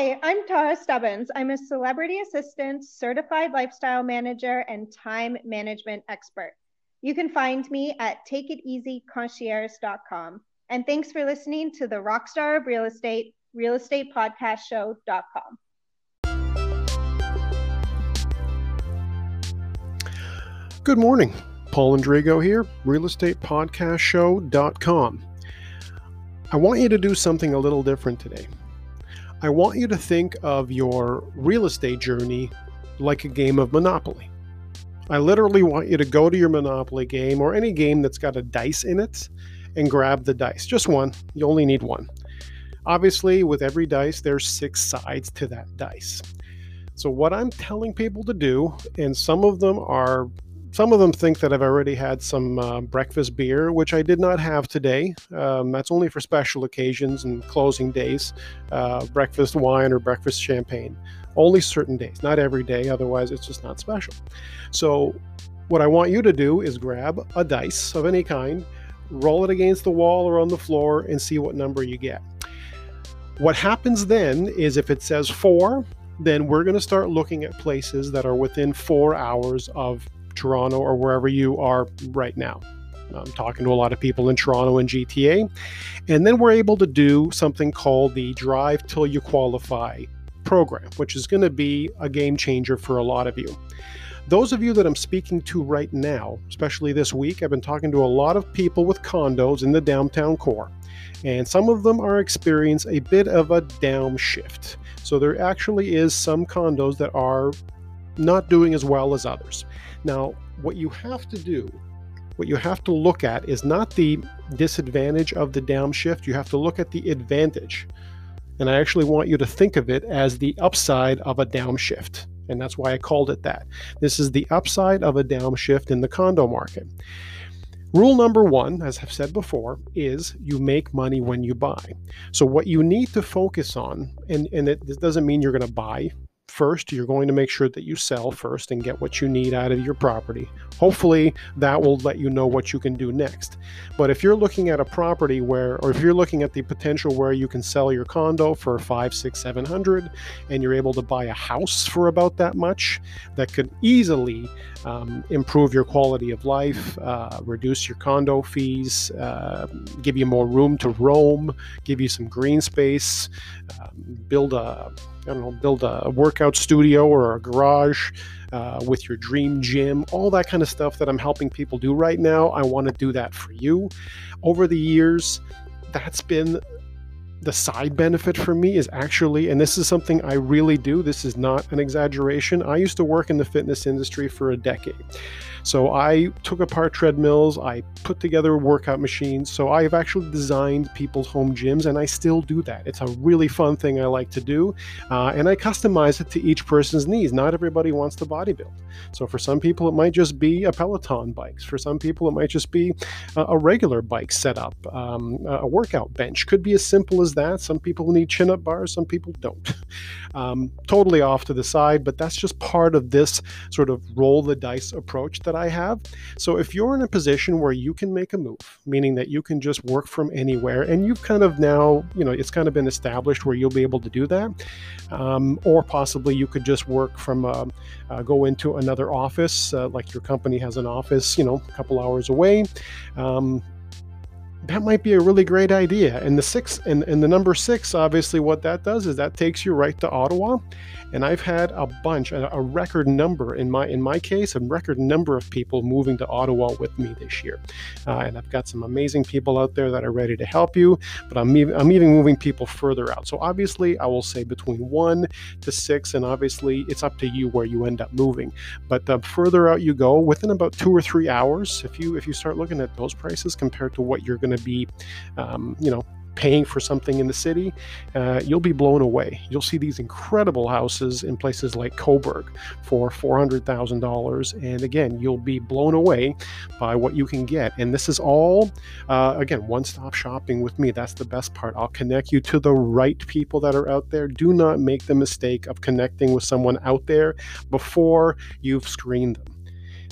Hi, I'm Tara Stubbins. I'm a celebrity assistant, certified lifestyle manager, and time management expert. You can find me at takeiteasyconcierge.com. And thanks for listening to the Rockstar of Real Estate, Real Estate Podcast Show.com. Good morning. Paul Andrigo here, Real Estate Podcast Show.com. I want you to do something a little different today. I want you to think of your real estate journey like a game of Monopoly. I literally want you to go to your Monopoly game or any game that's got a dice in it and grab the dice. Just one. You only need one. Obviously, with every dice, there's six sides to that dice. So, what I'm telling people to do, and some of them are some of them think that I've already had some uh, breakfast beer, which I did not have today. Um, that's only for special occasions and closing days, uh, breakfast wine or breakfast champagne. Only certain days, not every day, otherwise, it's just not special. So, what I want you to do is grab a dice of any kind, roll it against the wall or on the floor, and see what number you get. What happens then is if it says four, then we're going to start looking at places that are within four hours of Toronto or wherever you are right now. I'm talking to a lot of people in Toronto and GTA. And then we're able to do something called the Drive Till You Qualify program, which is going to be a game changer for a lot of you. Those of you that I'm speaking to right now, especially this week, I've been talking to a lot of people with condos in the downtown core. And some of them are experiencing a bit of a downshift. So there actually is some condos that are not doing as well as others. Now, what you have to do, what you have to look at is not the disadvantage of the downshift, you have to look at the advantage. And I actually want you to think of it as the upside of a downshift. And that's why I called it that. This is the upside of a downshift in the condo market. Rule number one, as I've said before, is you make money when you buy. So, what you need to focus on, and, and it, this doesn't mean you're going to buy first, you're going to make sure that you sell first and get what you need out of your property. Hopefully, that will let you know what you can do next. But if you're looking at a property where, or if you're looking at the potential where you can sell your condo for five, six, seven hundred, and you're able to buy a house for about that much, that could easily um, improve your quality of life, uh, reduce your condo fees, uh, give you more room to roam, give you some green space, um, build a I don't know, build a workout studio or a garage uh, with your dream gym, all that kind of stuff that I'm helping people do right now. I want to do that for you. Over the years, that's been the side benefit for me is actually, and this is something I really do, this is not an exaggeration. I used to work in the fitness industry for a decade. So I took apart treadmills, I put together workout machines. So I've actually designed people's home gyms, and I still do that. It's a really fun thing I like to do, uh, and I customize it to each person's needs. Not everybody wants to bodybuild. So for some people, it might just be a Peloton bikes. For some people, it might just be a, a regular bike setup, um, a workout bench. Could be as simple as that. Some people need chin up bars, some people don't. Um, totally off to the side, but that's just part of this sort of roll the dice approach that I have. So if you're in a position where you can make a move, meaning that you can just work from anywhere, and you've kind of now, you know, it's kind of been established where you'll be able to do that, um, or possibly you could just work from, uh, uh, go into another office, uh, like your company has an office, you know, a couple hours away. Um, that might be a really great idea. And the six and, and the number six, obviously, what that does is that takes you right to Ottawa. And I've had a bunch, a, record number in my in my case, a record number of people moving to Ottawa with me this year. Uh, and I've got some amazing people out there that are ready to help you. But I'm even, I'm even moving people further out. So obviously, I will say between one to six, and obviously, it's up to you where you end up moving. But the further out you go, within about two or three hours, if you if you start looking at those prices compared to what you're going to be, um, you know, paying for something in the city, uh, you'll be blown away. You'll see these incredible houses in places like Cobourg for $400,000. And again, you'll be blown away by what you can get. And this is all, uh, again, one stop shopping with me. That's the best part. I'll connect you to the right people that are out there. Do not make the mistake of connecting with someone out there before you've screened them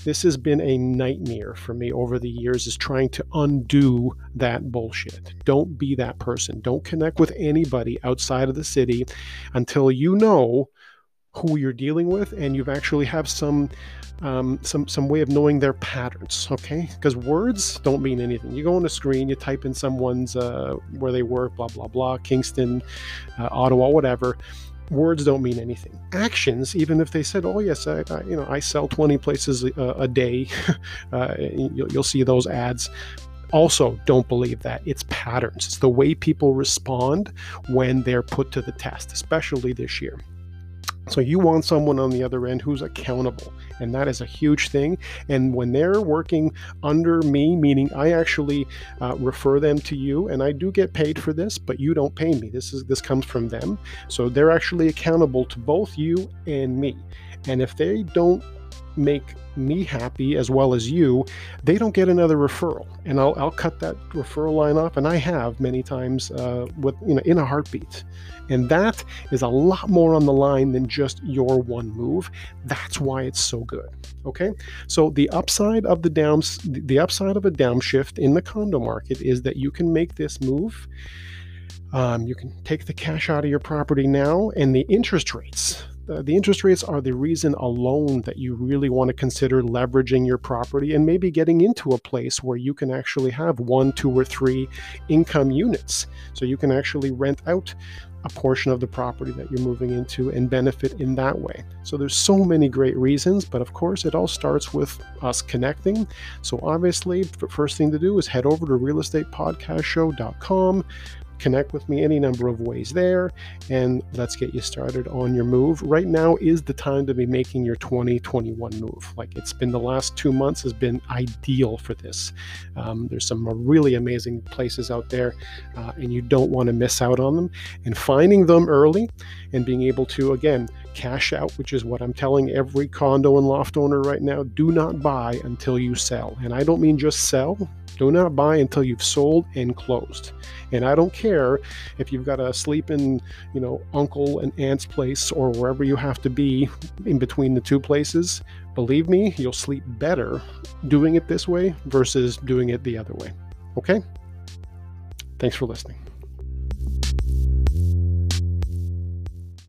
this has been a nightmare for me over the years is trying to undo that bullshit. Don't be that person. Don't connect with anybody outside of the city until you know who you're dealing with and you've actually have some um, some some way of knowing their patterns okay because words don't mean anything you go on a screen you type in someone's uh, where they work blah blah blah kingston uh, ottawa whatever words don't mean anything. Actions even if they said oh yes i, I you know i sell 20 places a, a day uh, you'll, you'll see those ads. Also don't believe that. It's patterns. It's the way people respond when they're put to the test especially this year so you want someone on the other end who's accountable, and that is a huge thing. And when they're working under me, meaning I actually uh, refer them to you, and I do get paid for this, but you don't pay me. This is this comes from them, so they're actually accountable to both you and me. And if they don't make me happy as well as you, they don't get another referral. And I'll, I'll cut that referral line off, and I have many times uh, with you know in a heartbeat. And that is a lot more on the line than just your one move. That's why it's so good. Okay. So the upside of the downs, the upside of a downshift in the condo market is that you can make this move. Um, you can take the cash out of your property now, and the interest rates the interest rates are the reason alone that you really want to consider leveraging your property and maybe getting into a place where you can actually have one, two, or three income units. So you can actually rent out a portion of the property that you're moving into and benefit in that way. So there's so many great reasons, but of course it all starts with us connecting. So obviously, the first thing to do is head over to realestatepodcastshow.com connect with me any number of ways there and let's get you started on your move. Right now is the time to be making your 2021 move. Like it's been the last two months has been ideal for this. Um, there's some really amazing places out there uh, and you don't want to miss out on them. And finding them early and being able to again cash out which is what i'm telling every condo and loft owner right now do not buy until you sell. And i don't mean just sell. Do not buy until you've sold and closed. And I don't care if you've got to sleep in, you know, uncle and aunt's place or wherever you have to be in between the two places. Believe me, you'll sleep better doing it this way versus doing it the other way. Okay? Thanks for listening.